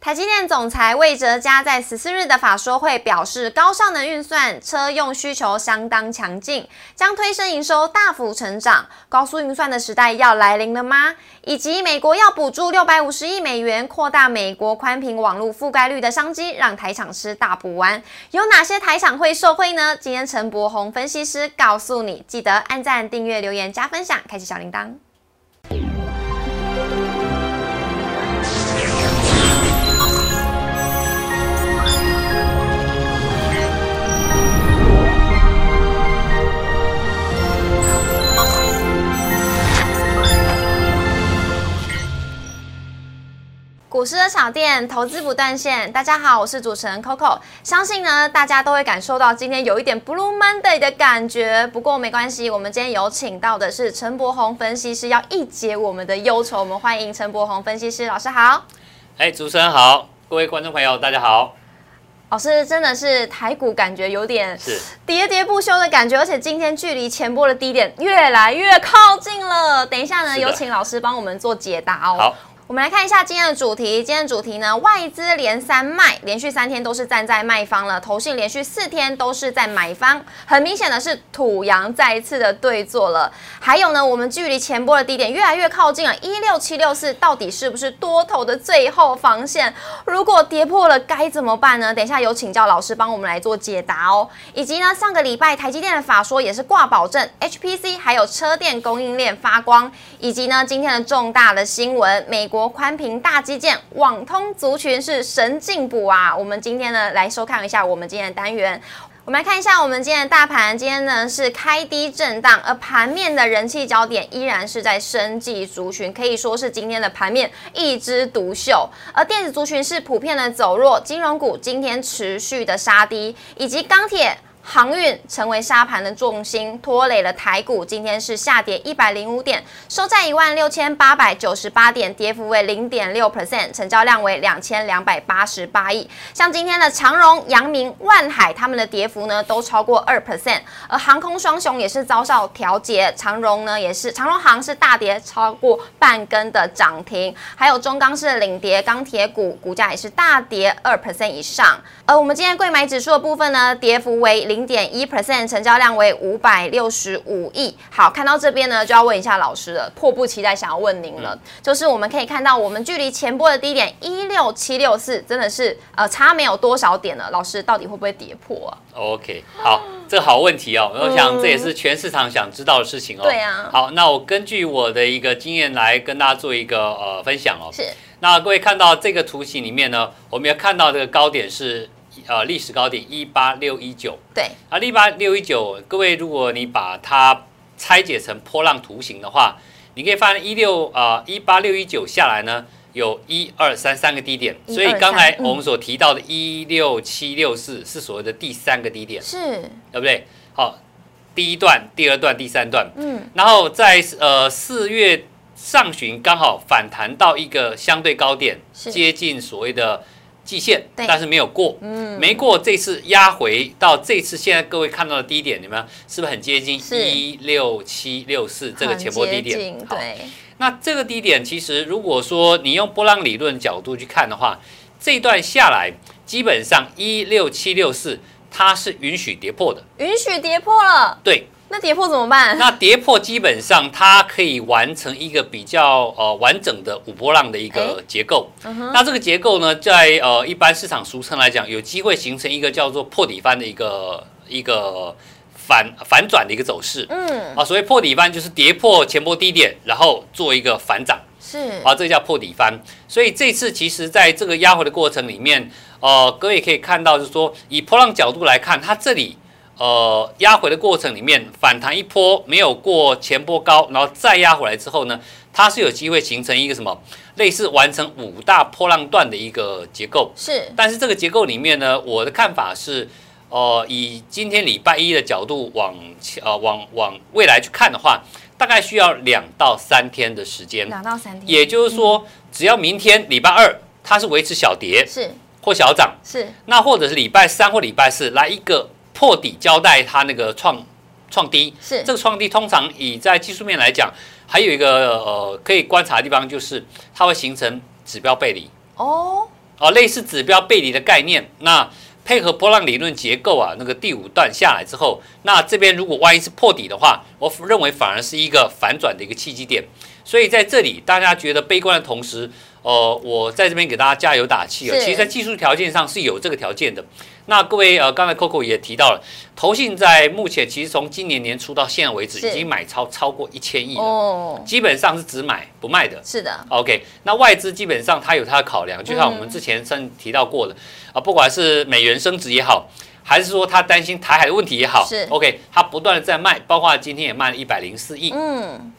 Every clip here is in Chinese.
台积电总裁魏哲嘉在十四日的法说会表示，高效能运算车用需求相当强劲，将推升营收大幅成长。高速运算的时代要来临了吗？以及美国要补助六百五十亿美元，扩大美国宽频网络覆盖率的商机，让台厂吃大补丸。有哪些台厂会受惠呢？今天陈柏宏分析师告诉你，记得按赞、订阅、留言、加分享，开启小铃铛。股市的小店，投资不断线。大家好，我是主持人 Coco。相信呢，大家都会感受到今天有一点 Blue Monday 的感觉。不过没关系，我们今天有请到的是陈柏宏分析师，要一解我们的忧愁。我们欢迎陈柏宏分析师老师好。哎，主持人好，各位观众朋友大家好。老师真的是台股感觉有点是喋喋不休的感觉，而且今天距离前波的低点越来越靠近了。等一下呢，有请老师帮我们做解答哦。好。我们来看一下今天的主题。今天的主题呢，外资连三卖，连续三天都是站在卖方了。投信连续四天都是在买方，很明显的是土洋再一次的对坐了。还有呢，我们距离前波的低点越来越靠近了，一六七六四到底是不是多头的最后防线？如果跌破了该怎么办呢？等一下有请教老师帮我们来做解答哦。以及呢，上个礼拜台积电的法说也是挂保证，HPC 还有车电供应链发光，以及呢今天的重大的新闻，美国宽频大基建，网通族群是神进补啊。我们今天呢来收看一下我们今天的单元。我们来看一下我们今天的大盘，今天呢是开低震荡，而盘面的人气焦点依然是在生技族群，可以说是今天的盘面一枝独秀。而电子族群是普遍的走弱，金融股今天持续的杀低，以及钢铁。航运成为沙盘的重心，拖累了台股。今天是下跌一百零五点，收在一万六千八百九十八点，跌幅为零点六 percent，成交量为两千两百八十八亿。像今天的长荣、阳明、万海，他们的跌幅呢都超过二 percent，而航空双雄也是遭受调节，长荣呢也是长荣航是大跌超过半根的涨停，还有中钢是领跌，钢铁股股价也是大跌二 percent 以上。而我们今天贵买指数的部分呢，跌幅为零点一 percent，成交量为五百六十五亿。好，看到这边呢，就要问一下老师了，迫不及待想要问您了，就是我们可以看到，我们距离前波的低点一六七六四，真的是呃差没有多少点了。老师到底会不会跌破啊？OK，好，这个好问题哦，我想这也是全市场想知道的事情哦。对啊好，那我根据我的一个经验来跟大家做一个呃分享哦。是那各位看到这个图形里面呢，我们要看到这个高点是呃历史高点一八六一九对，啊，一八六一九，各位如果你把它拆解成波浪图形的话，你可以发现一六啊一八六一九下来呢。有一二三三个低点，所以刚才2 3嗯我们所提到的一六七六四是所谓的第三个低点。是，对不对？好，第一段、第二段、第三段，嗯，然后在呃四月上旬刚好反弹到一个相对高点，接近所谓的季线，但是没有过，嗯。没过这次压回到这次现在各位看到的低点，你们是不是很接近一六七六四这个前波低点？好，对，那这个低点其实如果说你用波浪理论角度去看的话，这一段下来基本上一六七六四它是允许跌破的，允许跌破了，对。那跌破怎么办？那跌破基本上它可以完成一个比较呃完整的五波浪的一个结构。那这个结构呢，在呃一般市场俗称来讲，有机会形成一个叫做破底翻的一个一个反反转的一个走势。嗯，啊，所谓破底翻就是跌破前波低点，然后做一个反涨。是，啊，这个叫破底翻。所以这次其实在这个压回的过程里面，呃，各位可以看到，就是说以波浪角度来看，它这里呃压回的过程里面反弹一波没有过前波高，然后再压回来之后呢，它是有机会形成一个什么类似完成五大波浪段的一个结构。是，但是这个结构里面呢，我的看法是，呃，以今天礼拜一的角度往前呃往往未来去看的话，大概需要两到三天的时间。两到三天，也就是说，只要明天礼拜二它是维持小跌是。或小涨，是。那或者是礼拜三或礼拜四来一个破底交代它那个创创低，是这个创低通常以在技术面来讲，还有一个呃可以观察的地方就是它会形成指标背离。哦，哦，类似指标背离的概念，那配合波浪理论结构啊，那个第五段下来之后，那这边如果万一是破底的话，我认为反而是一个反转的一个契机点。所以在这里，大家觉得悲观的同时，呃，我在这边给大家加油打气哦。其实，在技术条件上是有这个条件的。那各位呃，刚才 Coco 也提到了，投信在目前其实从今年年初到现在为止，已经买超超过一千亿了，哦，基本上是只买不卖的。是的，OK，那外资基本上它有它的考量，就像我们之前曾提到过的啊，不管是美元升值也好，还是说他担心台海的问题也好是，OK，它不断的在卖，包括今天也卖了一百零四亿，嗯，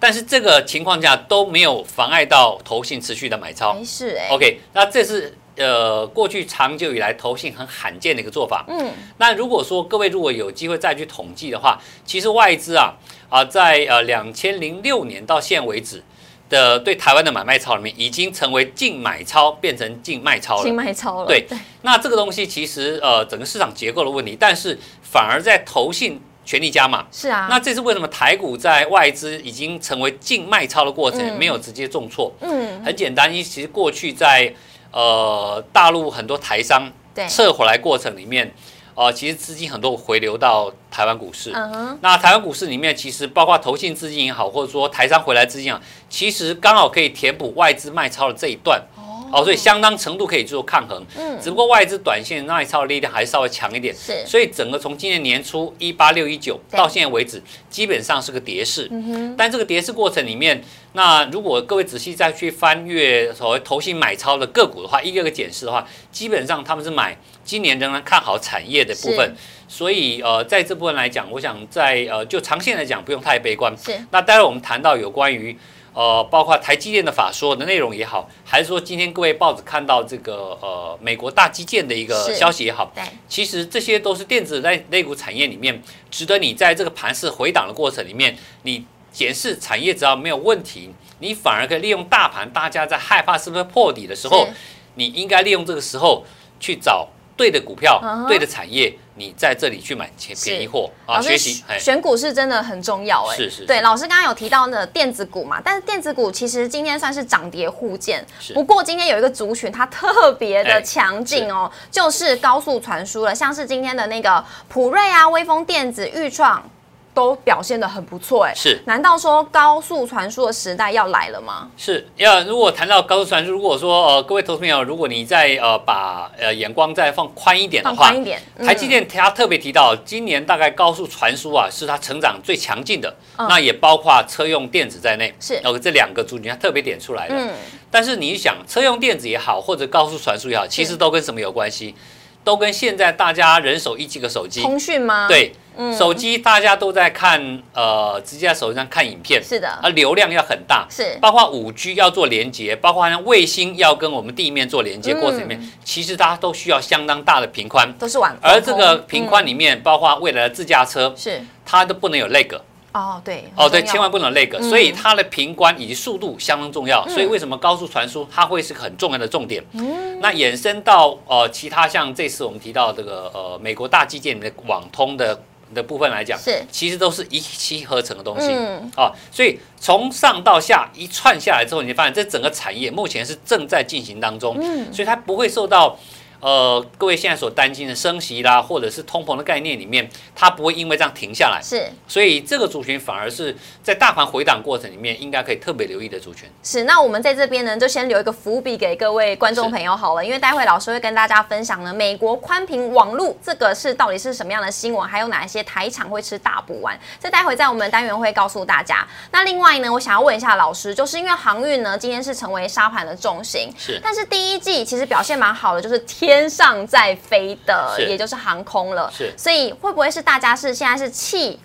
但是这个情况下都没有妨碍到投信持续的买超。没事哎，，OK，那这是呃过去长久以来投信很罕见的一个做法。嗯，那如果说各位如果有机会再去统计的话，其实外资啊啊在呃两千零六年到现在为止的对台湾的买卖超里面，已经成为净买超变成净卖超了，净。卖超了，对，那这个东西其实呃整个市场结构的问题，但是反而在投信全力加码。是啊，那这是为什么台股在外资已经成为净卖超的过程，嗯没有直接重挫？嗯，很简单，因为其实过去在呃大陆很多台商，撤回来过程里面，呃，其实资金很多回流到台湾股市。嗯哼，那台湾股市里面，其实包括投信资金也好，或者说台商回来资金啊，其实刚好可以填补外资卖超的这一段。哦，所以相当程度可以做抗衡。嗯，只不过外资短线卖超的力量还是稍微强一点。是，所以整个从今年年初一八六一九到现在为止，基本上是个跌势。嗯哼，但这个跌势过程里面，那如果各位仔细再去翻阅所谓投信买超的个股的话，一个个检视的话，基本上他们是买今年仍然看好产业的部分。所以呃，在这部分来讲，我想在呃就长线来讲不用太悲观。是，那待会我们谈到有关于呃包括台积电的法说的内容也好，还是说今天各位报纸看到这个呃美国大基建的一个消息也好，其实这些都是电子类类股产业里面，值得你在这个盘势回档的过程里面，你检视产业只要没有问题，你反而可以利用大盘，大家在害怕是不是破底的时候，你应该利用这个时候去找对的股票、对的产业，你在这里去买便便宜货啊，学习。哎，选股是真的很重要哎，是是是。对，老师刚刚有提到呢电子股嘛，但是电子股其实今天算是涨跌互见，是。不过今天有一个族群它特别的哎。强劲哦，就是高速传输了，像是今天的那个普瑞啊、威风电子、裕创。都表现的很不错哎，是。难道说高速传输的时代要来了吗？是。要如果谈到高速传输，如果说呃各位投资朋友，如果你在呃把呃眼光再放宽一点的话放宽，一点，嗯。台积电它特别提到，今年大概高速传输啊是它成长最强劲的，嗯。那也包括车用电子在内，是。哦这两个族群它特别点出来的。嗯，但是你想，车用电子也好，或者高速传输也好，其实都跟什么有关系？都跟现在大家人手一机个手机，通讯吗？，对，嗯。手机大家都在看，呃，直接在手机上看影片，是的，啊，流量要很大，是。包括五 G 要做连接，包括像卫星要跟我们地面做连接过程里面，其实它都需要相当大的频宽。都是网，而这个频宽嗯里面，包括未来的自驾车，是。它都不能有 lag 哦，对，哦，对，千万不能 lag，嗯所以它的频宽以及速度相当重要。嗯所以为什么高速传输它会是个很重要的重点？嗯那衍生到呃其他像这次我们提到这个呃美国大基建的网通的的部分来讲，是其实都是一气呵成的东西。嗯，啊，所以从上到下一串下来之后，你会发现这整个产业目前是正在进行当中，嗯所以它不会受到呃各位现在所担心的升息啦，或者是通膨的概念里面，它不会因为这样停下来。是所以这个族群反而是在大盘回档过程里面，应该可以特别留意的族群。是，那我们在这边呢，就先留一个伏笔给各位观众朋友好了，因为待会老师会跟大家分享呢，美国宽频网络这个是到底是什么样的新闻，还有哪一些台厂会吃大补丸，这待会在我们的单元会告诉大家。那另外呢，我想要问一下老师，就是因为航运呢今天是成为沙盘的重心，是但是第一季其实表现蛮好的，就是天上在飞的，也就是航空了，是。所以会不会是大家是现在是弃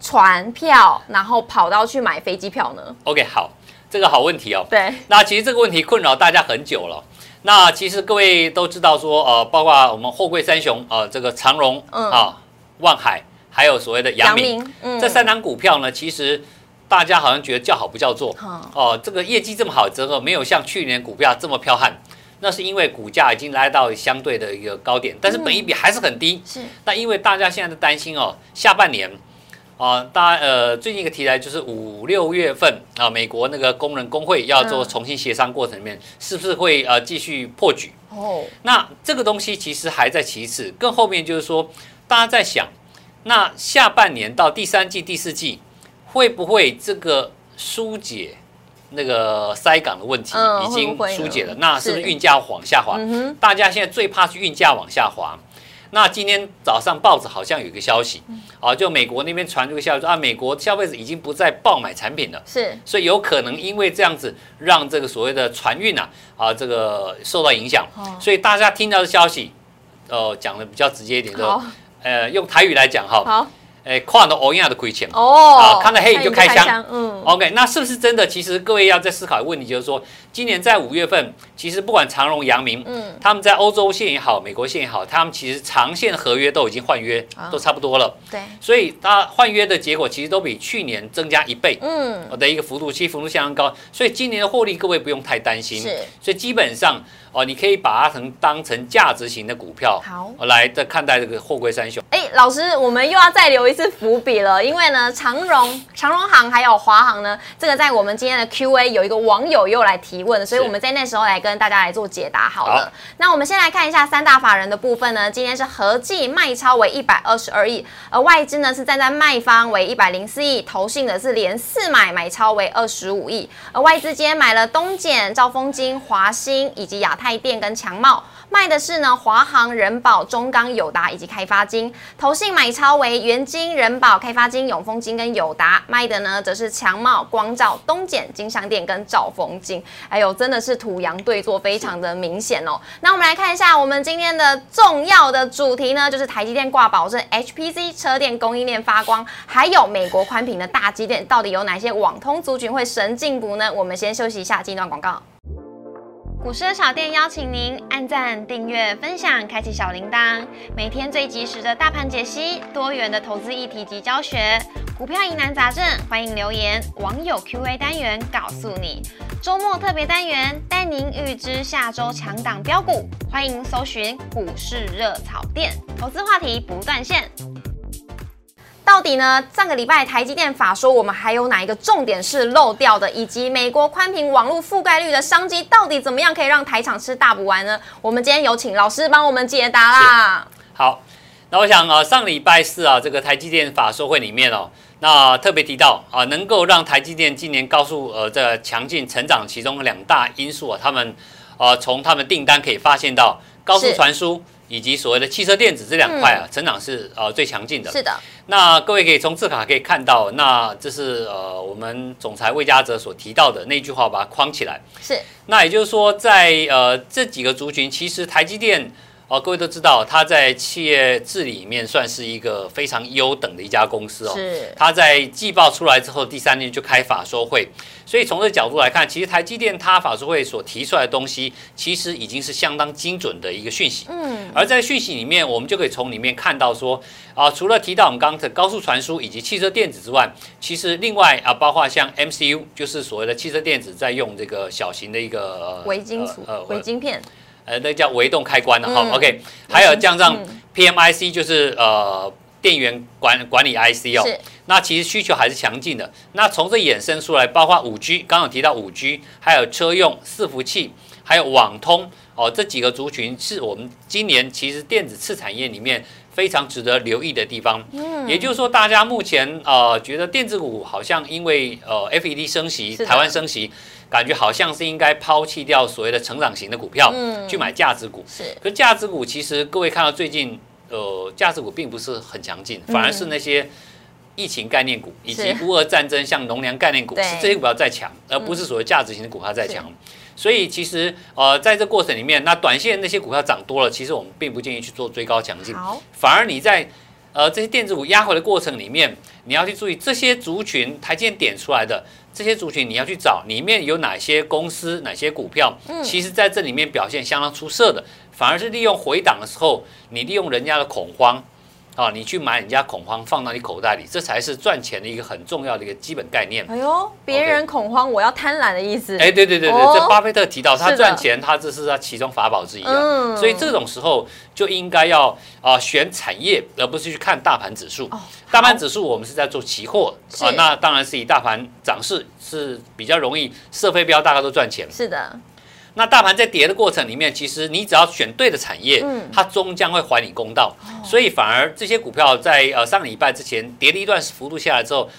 船票，然后跑到去买飞机票呢？OK，好，这个好问题哦。对，那其实这个问题困扰大家很久了。那其实各位都知道说，呃，包括我们货柜三雄，呃，这个长荣嗯。啊、万海，还有所谓的阳明，明，嗯。这三档股票呢，其实大家好像觉得叫好不叫座。嗯哦、这个业绩这么好之后，没有像去年股票这么彪悍，那是因为股价已经来到相对的一个高点，但是本益比还是很低。是那因为大家现在的担心哦，下半年啊，大家呃，最近一个题材就是五六月份啊，美国那个工人工会要做重新协商过程里面，是不是会呃继续破局？哦，那这个东西其实还在其次，更后面就是说，大家在想，那下半年到第三季、第四季，会不会这个疏解那个塞港的问题已经疏解了？那是不是运价往下滑？大家现在最怕是运价往下滑。那今天早上报纸好像有一个消息，啊，就美国那边传出个消息说啊，美国消费者已经不再爆买产品了，是，所以有可能因为这样子让这个所谓的船运啊，啊，这个受到影响，所以大家听到的消息，呃，讲的比较直接一点，就呃，用台语来讲哈。好。哎，看到欧亚的亏钱哦，啊，看到黑影就开枪，嗯，OK，那是不是真的？其实各位要在思考问题，就是说，今年在五月份，其实不管长荣、阳明，嗯，他们在欧洲线也好，美国线也好，他们其实长线合约都已经换约，都差不多了，对，所以它换约的结果其实都比去年增加一倍，嗯，的一个幅度，其实幅度相当高，所以今年的获利各位不用太担心，是，所以基本上。哦，你可以把它成当成价值型的股票，好。来的看待这个货柜三雄。哎，老师，我们又要再留一次伏笔了，因为呢，长荣、长荣行还有华航呢，这个在我们今天的 Q&A 有一个网友又来提问，所以我们在那时候来跟大家来做解答好了。那我们先来看一下三大法人的部分呢，今天是合计卖超为一百二十二亿，而外资呢是站在卖方为一百零四亿，投信的是连四买买超为二十五亿，而外资今天买了东碱、兆丰金、华兴以及亚。太电跟强茂卖的是呢华航、人保、中钢、友达以及开发金，投信买超为元金、人保、开发金、永丰金跟友达，卖的呢则是强茂、光照、东碱、金商店跟兆丰金。哎呦，真的是土洋对坐非常的明显哦。那我们来看一下我们今天的重要的主题呢，就是台积电挂保证，HPC 车电供应链发光，还有美国宽屏的大机电，到底有哪些网通族群会神进补呢？我们先休息一下，进段广告。股市小店邀请您按赞、订阅、分享、开启小铃铛，每天最及时的大盘解析、多元的投资议题及教学、股票疑难杂症，欢迎留言。网友 Q&A 单元告诉你，周末特别单元带您预知下周强档标股，欢迎搜寻股市热炒店，投资话题不断线。到底呢？上个礼拜台积电法说，我们还有哪一个重点是漏掉的？以及美国宽频网络覆盖率的商机到底怎么样可以让台厂吃大补丸呢？我们今天有请老师帮我们解答啦。好，那我想啊，上礼拜四啊，这个台积电法说会里面哦，那特别提到啊，能够让台积电今年高速呃这强劲成长，其中两大因素啊，他们呃从他们订单可以发现到高速传输。以及所谓的汽车电子这两块啊，成长是呃最强劲的。是的。那各位可以从字卡可以看到，那这是呃我们总裁魏家泽所提到的那句话，把它框起来。是。那也就是说，在呃这几个族群，其实台积电。哦，各位都知道，它在企业治理里面算是一个非常优等的一家公司哦。是。它在季报出来之后，第三年就开法说会，所以从这角度来看，其实台积电它法说会所提出来的东西，其实已经是相当精准的一个讯息。嗯。而在讯息里面，我们就可以从里面看到说，啊，除了提到我们刚刚的高速传输以及汽车电子之外，其实另外啊，包括像 MCU，就是所谓的汽车电子在用这个小型的一个微金属呃微晶片。呃，那叫微动开关的哈，OK，还有加上 PMIC，就是呃电源管管理 IC 哦，那其实需求还是强劲的。那从这衍生出来，包括五 G，刚刚提到五 G，还有车用伺服器，还有网通哦，这几个族群是我们今年其实电子次产业里面非常值得留意的地方。嗯，也就是说，大家目前呃觉得电子股好像因为呃 FED 升息，台湾升息。感觉好像是应该抛弃掉所谓的成长型的股票，嗯去买价值股。是，可价值股其实各位看到最近，呃，价值股并不是很强劲，反而是那些疫情概念股以及乌俄战争像农粮概念股是这些股票在强，而不是所谓价值型的股票在强。所以其实呃，在这过程里面，那短线那些股票涨多了，其实我们并不建议去做追高强劲。好，反而你在呃这些电子股压回的过程里面，你要去注意这些族群台阶点出来的。这些族群你要去找里面有哪些公司、哪些股票，其实在这里面表现相当出色的，反而是利用回档的时候，你利用人家的恐慌，啊，你去买人家恐慌放到你口袋里，这才是赚钱的一个很重要的一个基本概念。哎呦，别人恐慌，我要贪婪的意思。哎，对对对对，哦这巴菲特提到他赚钱，他这是他其中法宝之一啊。嗯所以这种时候就应该要啊、选产业，而不是去看大盘指数。哦大盘指数我们是在做期货啊，那当然是以大盘涨势是比较容易射飞镖，大家都赚钱。是的，那大盘在跌的过程里面，其实你只要选对的产业，嗯它终将会还你公道。所以反而这些股票在呃上个礼拜之前跌了一段幅度下来之后，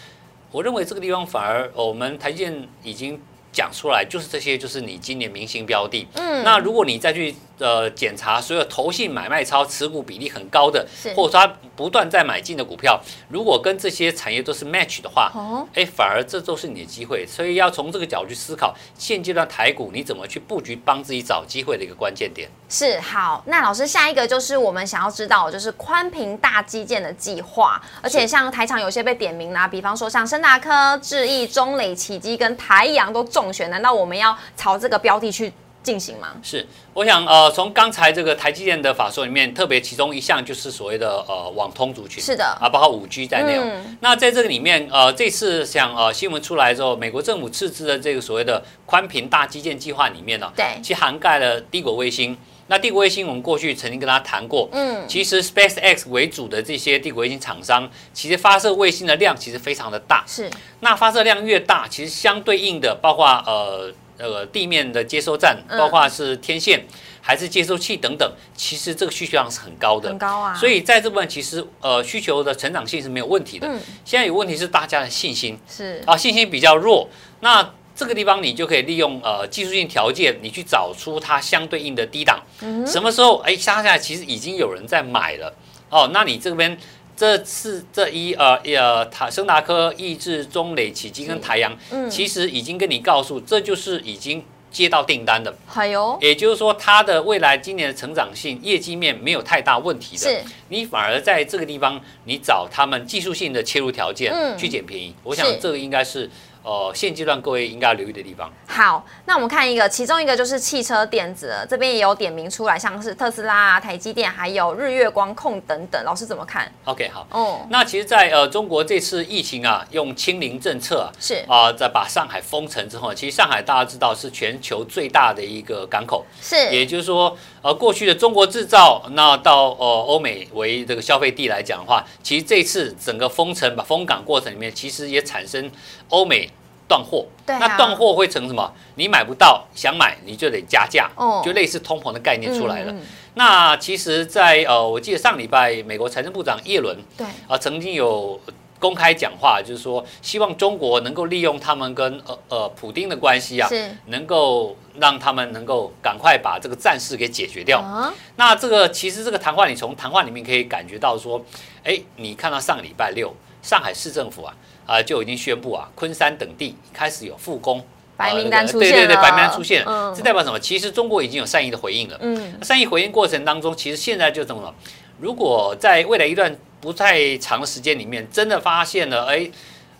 我认为这个地方反而、呃我们台积电已经讲出来，就是这些就是你今年明星标的。嗯，那如果你再去呃检查所有投信买卖超持股比例很高的是，或者说它不断在买进的股票，如果跟这些产业都是 match 的话，哦，哎，反而这都是你的机会，所以要从这个角度去思考，现阶段台股你怎么去布局，帮自己找机会的一个关键点。是好。那老师下一个就是我们想要知道，就是宽屏大基建的计划，而且像台厂有些被点名啦、比方说像深达科、智毅、中磊、启基跟台阳都中选，难道我们要朝这个标的去进行吗？是，我想呃，从刚才这个台积电的法说里面，特别其中一项就是所谓的呃网通族群，是的啊，包括五 G 在内哦。嗯那在这个里面，呃，这次像呃新闻出来之后，美国政府斥资的这个所谓的宽频大基建计划里面呢、对其实涵盖了低轨卫星。那帝国卫星我们过去曾经跟大家谈过，嗯，其实 SpaceX 为主的这些帝国卫星厂商，其实发射卫星的量其实非常的大。是那发射量越大，其实相对应的，包括呃呃地面的接收站，嗯包括是天线还是接收器等等，其实这个需求量是很高的很。高啊。所以在这部分其实呃需求的成长性是没有问题的。嗯现在有问题是大家的信心是啊，信心比较弱。那这个地方你就可以利用呃技术性条件，你去找出它相对应的低档。嗯什么时候哎杀下来，其实已经有人在买了哦。那你这边这次这一呃呃塔升达科、抑制、中磊、启基跟台阳，嗯。其实已经跟你告诉，这就是已经接到订单的，还有？也就是说它的未来今年的成长性、业绩面没有太大问题的。是。你反而在这个地方，你找他们技术性的切入条件嗯。去捡便宜，我想是。这个应该是呃现阶段各位应该要留意的地方。好，那我们看一个，其中一个就是汽车电子了，这边也有点名出来，像是特斯拉啊、台积电，还有日月光控等等，老师怎么看？OK，好。哦，那其实在，呃中国这次疫情啊，用清零政策啊，是啊，在把上海封城之后，其实上海大家知道是全球最大的一个港口，是也就是说，呃，过去的中国制造，那到呃欧美为这个消费地来讲的话，其实这次整个封城把封港过程里面，其实也产生欧美断货。对啊那断货会成什么？你买不到，想买你就得加价，哦就类似通膨的概念出来了。那其实在，呃，我记得上礼拜美国财政部长耶伦对，啊，曾经有公开讲话，就是说希望中国能够利用他们跟呃呃普丁的关系啊，是能够让他们能够赶快把这个战事给解决掉。啊，那这个其实这个谈话，你从谈话里面可以感觉到说，哎，你看到上个礼拜六，上海市政府啊啊、就已经宣布啊，昆山等地开始有复工。白啊名单出现对对对，白名单出现了，嗯这代表什么？其实中国已经有善意的回应了。嗯，善意回应过程当中，其实现在就这么了。如果在未来一段不太长的时间里面，真的发现了，哎，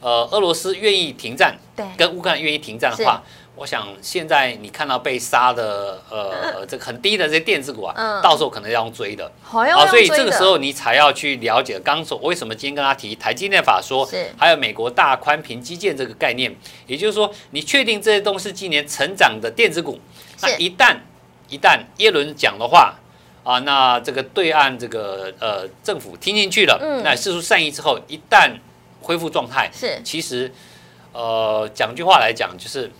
呃，俄罗斯愿意停战，对，跟乌克兰愿意停战的话，我想现在你看到被杀的，呃，这个很低的这些电子股啊，嗯。到时候可能要用追的。好所以这个时候你才要去了解，刚说为什么今天跟他提台积电法说是，还有美国大宽频基建这个概念，也就是说，你确定这些东西是今年成长的电子股，那一旦一旦耶伦讲的话。啊，那这个对岸这个呃政府听进去了，嗯。那示出善意之后，一旦恢复状态，是。其实呃讲句话来讲，就是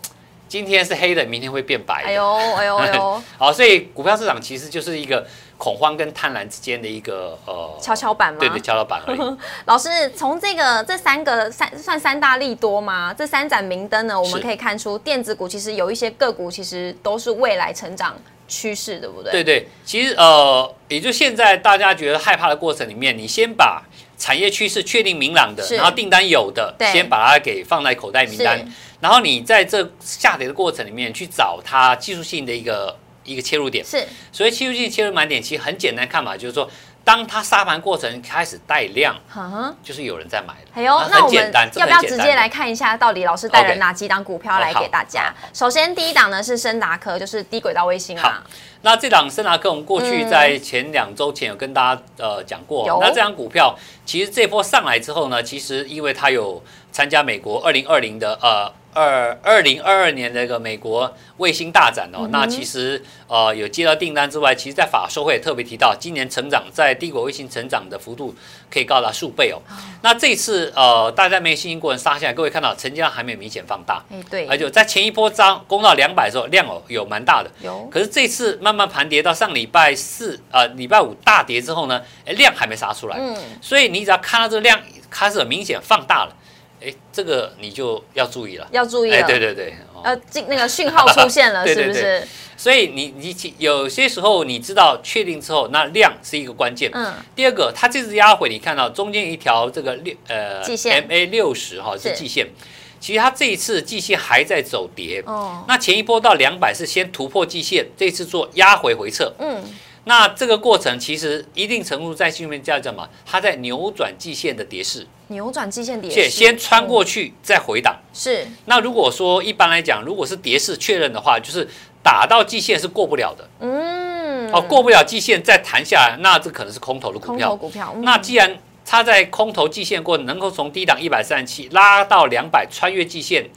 今天是黑的，明天会变白的。哎呦哎呦哎呦，好，所以股票市场其实就是一个恐慌跟贪婪之间的一个呃跷跷板吗？对对，跷跷板而已。老师，从这个这三个三算三大利多吗？这三盏明灯呢，我们可以看出电子股其实有一些个股其实都是未来成长趋势，对不对？对对，其实呃，也就现在大家觉得害怕的过程里面，你先把产业趋势确定明朗的，然后订单有的，先把它给放在口袋名单是，然后你在这下跌的过程里面去找它技术性的一个一个切入点。是所以技术性切入买点其实很简单看法，就是说。当它杀盘过程开始带量，就是有人在买了。还有，啊那我们要不要直接来看一下，到底老师带了哪几档股票来给大家？首先第一档呢是深达科，就是低轨道卫星啊，那这档深达科，我们过去嗯在前两周前有跟大家呃讲过，那这张股票其实这波上来之后呢，其实因为它有参加美国二零二零的呃二二零二二年的一个美国卫星大展哦，嗯那其实呃有接到订单之外，其实在法说会也特别提到，今年成长在低轨卫星成长的幅度可以高达数倍哦。那这次呃大家没有信心过人杀下来，各位看到成交量还没有明显放大，哎对，而且在前一波涨攻到两百的时候量哦有蛮大的。有。可是这次慢慢盘跌到上礼拜四，呃，礼拜五大跌之后呢，哎，量还没杀出来，嗯，所以你只要看到这个量开始很明显放大了，哎，这个你就要注意了。哎，要注意了，哎对对对，哦呃，进那个讯号出现了，对是不是？所以你你有些时候你知道确定之后，那量是一个关键。嗯，第二个，它这次压回，你看到中间一条这个六呃 MA 六十哈是是季线，其实它这一次季线还在走跌。哦，那前一波到两百是先突破季线，这次做压回回撤，嗯，那这个过程其实一定程度在训练叫什么？它在扭转季线的跌势，扭转季线跌且势，先穿过嗯去再回档。是那如果说一般来讲，如果是跌势确认的话，就是打到季线是过不了的，嗯，哦，过不了季线再弹下来，那这可能是空头的股空头票。股票，嗯那既然它在空头季线过，能够从低档一百三十七拉到两百，穿越季线，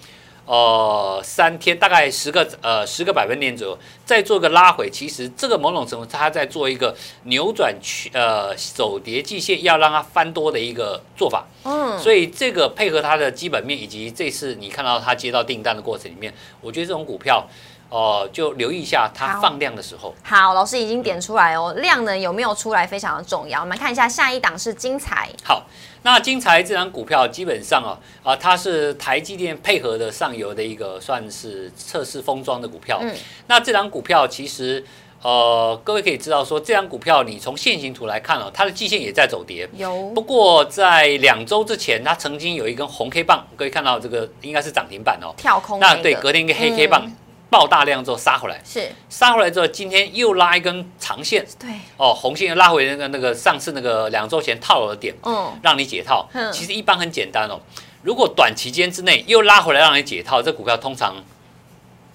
呃，三天大概十个呃十个百分点左右，再做个拉回，其实这个某种程度它在做一个扭转去呃走跌季线，要让它翻多的一个做法。嗯，所以这个配合它的基本面，以及这次你看到它接到订单的过程里面，我觉得这种股票，哦、就留意一下它放量的时候。好，老师已经点出来哦，量能有没有出来非常的重要。我们看一下下一档是精彩，好，那金财这张股票基本上啊啊，它是台积电配合的上游的一个算是测试封装的股票。嗯那这张股票其实呃，各位可以知道说，这张股票你从线形图来看哦，它的季线也在走跌。有不过在两周之前，它曾经有一根红 K 棒，各位看到这个应该是涨停板哦。跳空那的对，隔天一个黑 K 棒嗯爆大量之后杀回来，是杀回来之后，今天又拉一根长线对，哦，红线又拉回那个那个上次那个两周前套牢的点。嗯，让你解套嗯。其实一般很简单哦。如果短期间之内又拉回来让你解套，这股票通常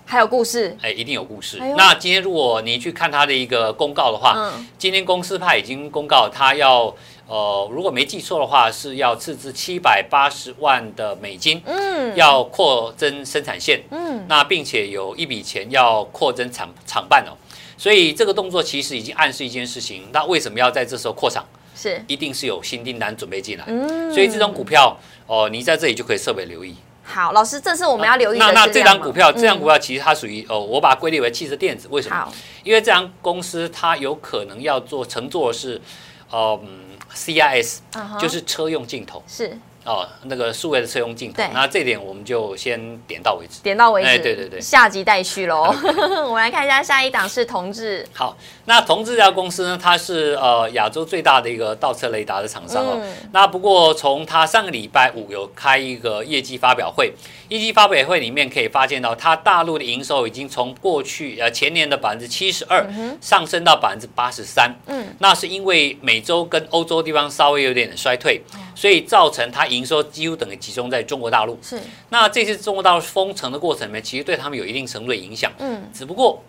还有故事，哎一定有故事哎。那今天如果你去看他的一个公告的话，嗯，今天公司派已经公告他要呃，如果没记错的话，是要斥资七百八十万的美金，嗯，要扩增生产线。嗯，那并且有一笔钱要扩增厂厂办哦。所以这个动作其实已经暗示一件事情，那为什么要在这时候扩厂？是，一定是有新订单准备进来。嗯所以这种股票哦，你在这里就可以特别留意。好，老师，这是我们要留意的那那这张股票，这张股嗯票其实它属于哦，我把它归类为汽车电子。为什么？好，因为这张公司它有可能要做乘坐的是，呃嗯，CIS，就是车用镜头。是哦，那个数位的车用镜头对。那这点我们就先点到为止。点到为止，哎对对对下集待续喽。我们来看一下下一档是同志，好，那同志这家公司呢，它是呃亚洲最大的一个倒车雷达的厂商哦。嗯那不过从它上个礼拜五有开一个业绩发表会，业绩发表会里面可以发现到，它大陆的营收已经从过去呃前年的百分之七十二上升到百分之八十三。嗯，那是因为美洲跟欧洲地方稍微有点衰退，哦所以造成它营收几乎等于集中在中国大陆。是，那这次中国大陆封城的过程里面，其实对他们有一定程度的影响。嗯，只不过，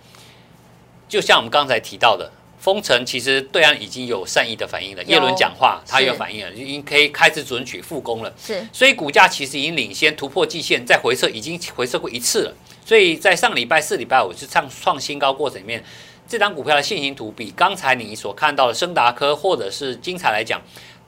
就像我们刚才提到的，封城其实对岸已经有善意的反应了。有耶伦讲话，他有反应了，已经可以开始准许复工了。是，所以股价其实已经领先突破季线，再回撤已经回撤过一次了。所以在上礼拜四、礼拜五是创创新高过程里面，这张股票的线形图比刚才你所看到的升达科或者是精彩来讲，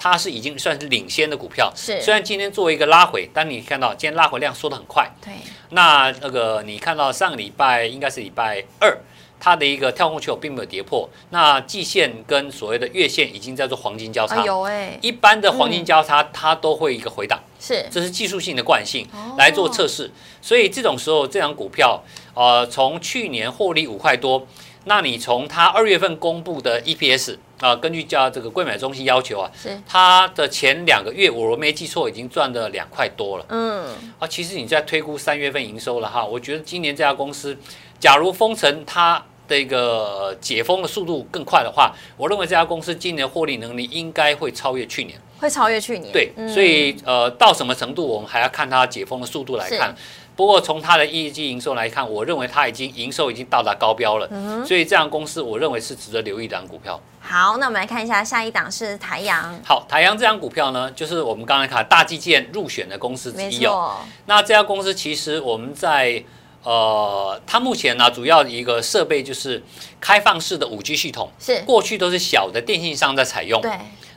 它是已经算是领先的股票。是虽然今天做一个拉回，但你看到今天拉回量缩得很快。对，那那个你看到上个礼拜应该是礼拜二，它的一个跳空缺口并没有跌破，那季线跟所谓的月线已经在做黄金交叉。啊有哎，一般的黄金交叉，它都会一个回档，是，这是技术性的惯性哦来做测试。所以这种时候，这张股票，呃，从去年获利五块多，那你从它二月份公布的 EPS 啊、根据叫这个柜买中心要求啊，是，它的前两个月我没记错，已经赚了两块多了。嗯，啊，其实你在推估三月份营收了哈，我觉得今年这家公司，假如封城它的一个解封的速度更快的话，我认为这家公司今年获利能力应该会超越去年。会超越去年。对，嗯所以呃，到什么程度我们还要看它解封的速度来看。不过从它的业绩营收来看，我认为它已经营收已经到达高标了，嗯所以这样公司我认为是值得留意的档股票。好，那我们来看一下下一档是台阳，好，台阳这张股票呢，就是我们刚才看大基建入选的公司之一哦。错，那这家公司其实我们在呃，它目前呢主要一个设备就是开放式的五 G 系统，是，过去都是小的电信商在采用。对，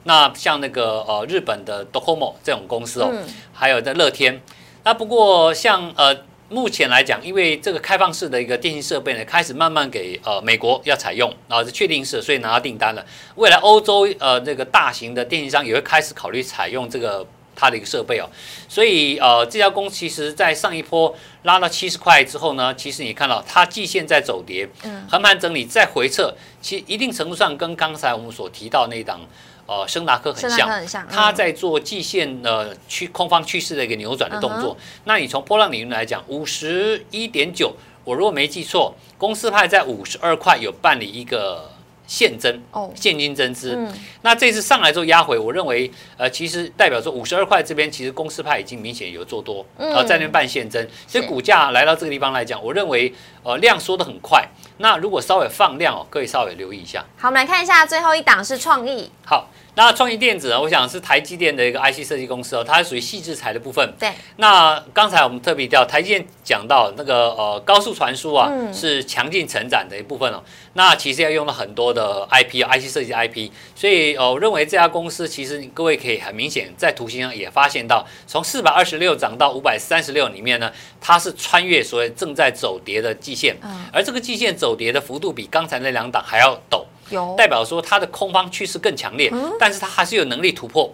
那像那个呃日本的 Docomo 这种公司哦，嗯还有在乐天。那不过像呃目前来讲，因为这个开放式的一个电信设备呢，开始慢慢给呃美国要采用，然后是确定式，所以拿到订单了。未来欧洲呃这个大型的电信商也会开始考虑采用这个。它的一个设备哦，所以呃，这家公司其实在上一波拉到七十块之后呢，其实你看到它季线在走跌，嗯横盘整理再回撤，其实一定程度上跟刚才我们所提到那一档呃升达科很像它在做季线的趋空方趋势的一个扭转的动嗯作。那你从波浪理论来讲，五十一点九，我如果没记错，公司派在五十二块有办理一个现增哦，现金增资。嗯，那这次上来之后压回，我认为呃，其实代表说五十二块这边其实公司派已经明显有做多，嗯然后在那边办现增，所以股价来到这个地方来讲，我认为呃量缩的很快。那如果稍微放量哦，各位稍微留意一下。好，我们来看一下最后一档是创意，好，那创意电子呢，我想是台积电的一个 IC 设计公司哦，它是属于细制材的部分。对，那刚才我们特别调台积电讲到那个呃高速传输啊，嗯是强劲成长的一部分哦。那其实要用了很多的 IP 啊，IC 设计 IP，所以呃我认为这家公司其实各位可以很明显在图形上也发现到，从四百二十六涨到五百三十六里面呢，它是穿越所谓正在走跌的季线，嗯，而这个季线走跌的幅度比刚才那两档还要陡。有，代表说它的空方趋势更强烈，但是它还是有能力突破。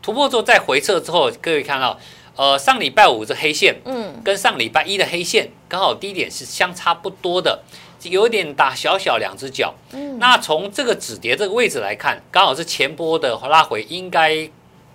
突破之后再回撤之后，各位看到，呃，上礼拜五这黑线嗯，跟上礼拜一的黑线刚好低点是相差不多的，有一点打小小两只脚。嗯。那从这个止跌这个位置来看，刚好是前波的拉回，应该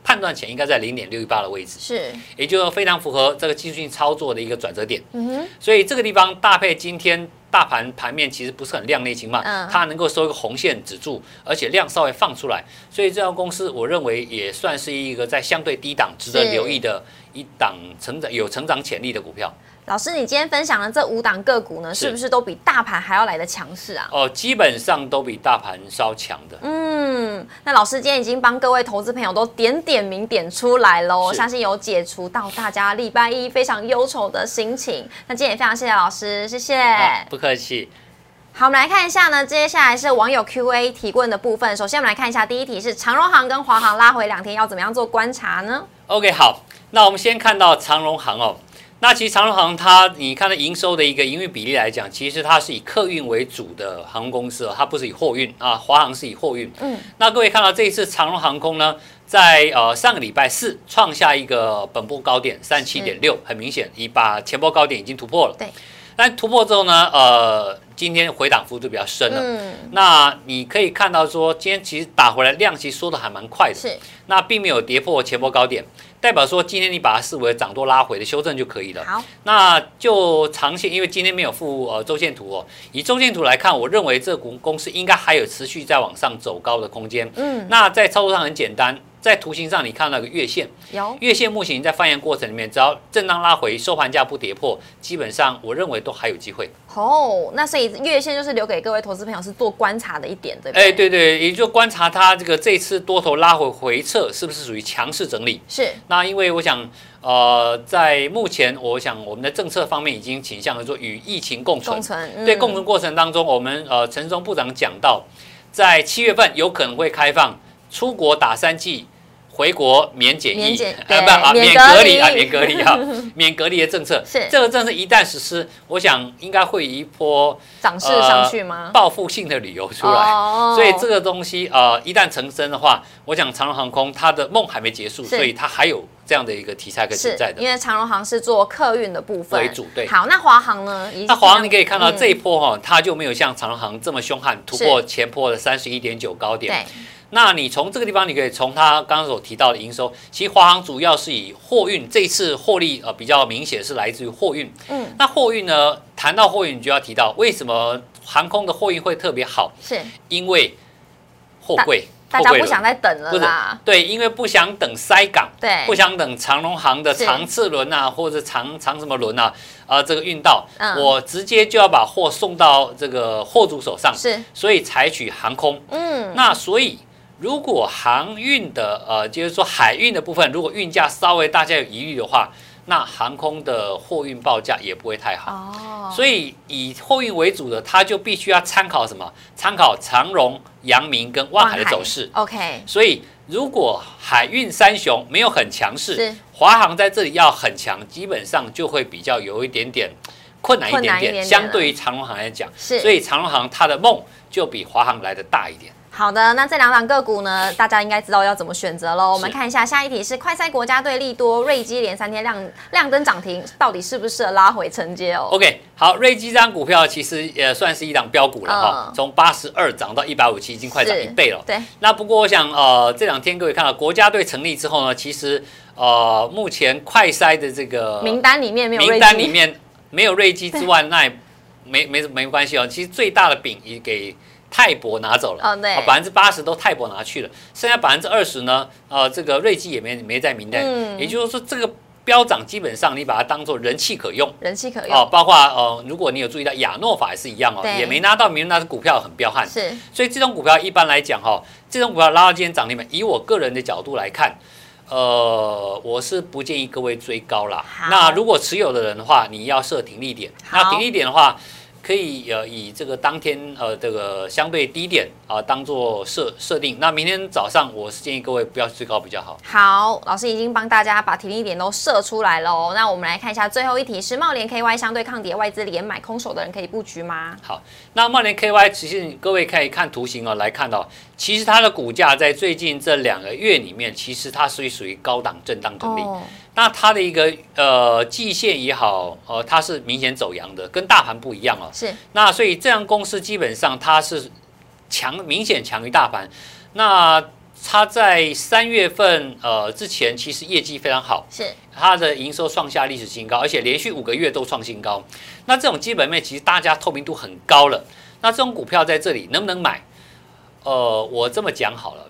判断前应该在零点六一八的位置，是，也就是非常符合这个技术性操作的一个转折点。嗯哼，所以这个地方搭配今天大盘盘面其实不是很亮丽情况，嗯。它能够收一个红线止住，而且量稍微放出来，所以这家公司我认为也算是一个在相对低档值得留意的一档成长有成长潜力的股票。老师，你今天分享的这五档个股呢，是是不是都比大盘还要来的强势啊？哦，基本上都比大盘稍强的。嗯，那老师今天已经帮各位投资朋友都点点名点出来喽，是相信有解除到大家礼拜一非常忧愁的心情。那今天也非常谢谢老师，谢谢。啊，不客气。好，我们来看一下呢，接下来是网友 Q&A 提问的部分。首先，我们来看一下第一题是长荣行跟华航拉回两天，要怎么样做观察呢？OK，好，那我们先看到长荣行哦。那其实长荣航它，你看它营收的一个营运比例来讲，其实它是以客运为主的航空公司哦，它不是以货运啊。华航是以货运。嗯，那各位看到这一次长荣航空呢，在呃上个礼拜四创下一个本波高点三十七点六，很明显已把前波高点已经突破了。对。但突破之后呢，呃，今天回档幅度比较深了。嗯，那你可以看到说，今天其实打回来量其实缩的还蛮快的。是那并没有跌破前波高点，代表说今天你把它视为涨多拉回的修正就可以了。好，那就长线，因为今天没有附呃周线图哦，以周线图来看，我认为这股公司应该还有持续在往上走高的空间。嗯，那在操作上很简单，在图形上你看到一个月线，有月线目前在翻扬过程里面，只要震荡拉回，收盘价不跌破，基本上我认为都还有机会。哦，那所以月线就是留给各位投资朋友是做观察的一点，对不对？哎，对对，也就观察它这个这次多头拉回回撤是不是属于强势整理。是那因为我想，呃，在目前，我想我们的政策方面已经倾向于说与疫情共存共。存，嗯对共存过程当中，我们呃陈松部长讲到，在七月份有可能会开放出国打三剂。回国免检疫，呃 不啊，免隔离啊，免隔离啊，免隔离的政策，是。这个政策一旦实施，我想应该会一波涨势上去吗？报复性的旅游出来。哦。所以这个东西呃，一旦成真的话，我想长荣航空它的梦还没结束，所以它还有这样的一个题材可以存在的。因为长荣航是做客运的部分。为主。对，好，那华航呢？那华航你可以看到嗯。这一波哈、它就没有像长荣航这么凶悍，突破前波的三十一点九高点。对那你从这个地方，你可以从它刚刚所提到的营收，其实华航主要是以货运，这一次获利呃比较明显是来自于货运。嗯，那货运呢，谈到货运，你就要提到为什么航空的货运会特别好？是。因为货柜，大家不想再等了。对，因为不想等塞港，对。不想等长龙航的是。长次轮啊，或者长长什么轮啊，啊、这个运到，嗯。我直接就要把货送到这个货主手上，是，所以采取航空。嗯，那所以如果航运的呃，就是说海运的部分，如果运价稍微大家有疑虑的话，那航空的货运报价也不会太好。哦，所以以货运为主的，它就必须要参考什么？参考长荣、阳明跟万海的走势。OK，所以如果海运三雄没有很强是势，华航在这里要很强，基本上就会比较有一点点困难一点点。相对于长荣航来讲，是所以长荣航它的梦就比华航来的大一点。好的，那这两档个股呢，大家应该知道要怎么选择喽。我们看一下下一题是快赛国家队利多瑞基连三天亮亮灯涨停，到底适不适合拉回承接哦？OK，好，瑞基这张股票其实也算是一档标股了哈，嗯从八十二涨到一百五七，已经快涨一倍了。对，那不过我想，呃，这两天各位看到国家队成立之后呢，其实呃，目前快筛的这个名单里面没有名单里面没有瑞基之外，那也没没没关系哦。其实最大的饼也给泰博拿走了，哦对。百分之八十都泰博拿去了，剩下百分之二十呢，呃，这个瑞基也没没在名单，嗯。也就是说这个飙涨基本上你把它当做人气可用。人气可用，哦，包括呃，如果你有注意到亚诺法也是一样哦，也没拿到名，那是股票很彪悍，是。所以这种股票一般来讲哈、哦，这种股票拉到今天涨停板，以我个人的角度来看，呃，我是不建议各位追高啦。那如果持有的人的话，你要设停利点。那停利点的话，可以呃以这个当天呃这个相对低点啊、当做设设定。那明天早上我是建议各位不要追高比较好。好，老师已经帮大家把停利点都设出来了哦。那我们来看一下最后一题是茂联 KY 相对抗跌，外资连买空手的人可以布局吗？好，那茂联 KY 其实各位可以看图形哦，来看到，其实它的股价在最近这两个月里面，其实它属于属于高档震荡整理。哦，那它的一个呃季线也好，呃，它是明显走阳的，跟大盘不一样哦。是那所以这样公司基本上它是强，明显强于大盘。那它在三月份呃之前其实业绩非常好，是，它的营收创下历史新高，而且连续五个月都创新高。那这种基本面其实大家透明度很高了。那这种股票在这里能不能买？呃，我这么讲好了，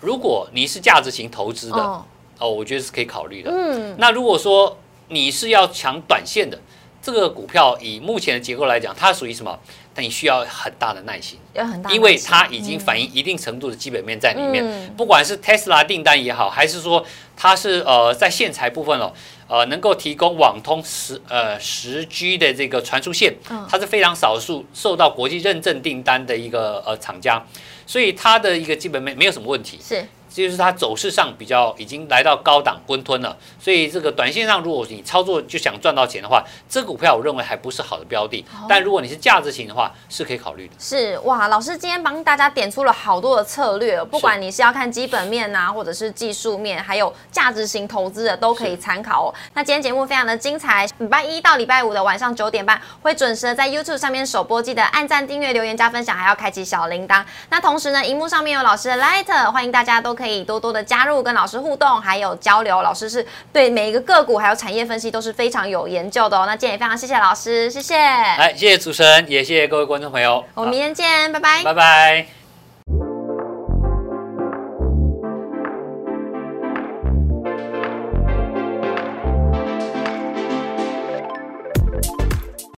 如果你是价值型投资的，哦哦，我觉得是可以考虑的。嗯，那如果说你是要抢短线的，这个股票以目前的结构来讲，它属于什么？但你需要很大的耐心，有很大因为它已经反映一定程度的基本面在里面。嗯不管是 Tesla 订单也好，还是说它是呃在线材部分哦，呃能够提供网通十呃十 G 的这个传输线嗯，它是非常少数受到国际认证订单的一个呃厂家，所以它的一个基本面没有什么问题。是就是它走势上比较已经来到高档温吞了，所以这个短线上如果你操作就想赚到钱的话，这股票我认为还不是好的标的。哦但如果你是价值型的话，是可以考虑的。是哇，老师今天帮大家点出了好多的策略，不管你是要看基本面呐、或者是技术面，还有价值型投资的，都可以参考哦。那今天节目非常的精彩，礼拜一到礼拜五的晚上九点半会准时的在 YouTube 上面首播，记得按赞、订阅、留言、加分享，还要开启小铃铛。那同时呢，荧幕上面有老师的 Light，欢迎大家都可以多多的加入，跟老师互动，还有交流。老师是对每一个个股还有产业分析都是非常有研究的哦。那今天也非常谢谢老师，谢谢。来，谢谢主持人，也谢谢各位观众朋友，我们明天见，拜拜拜拜。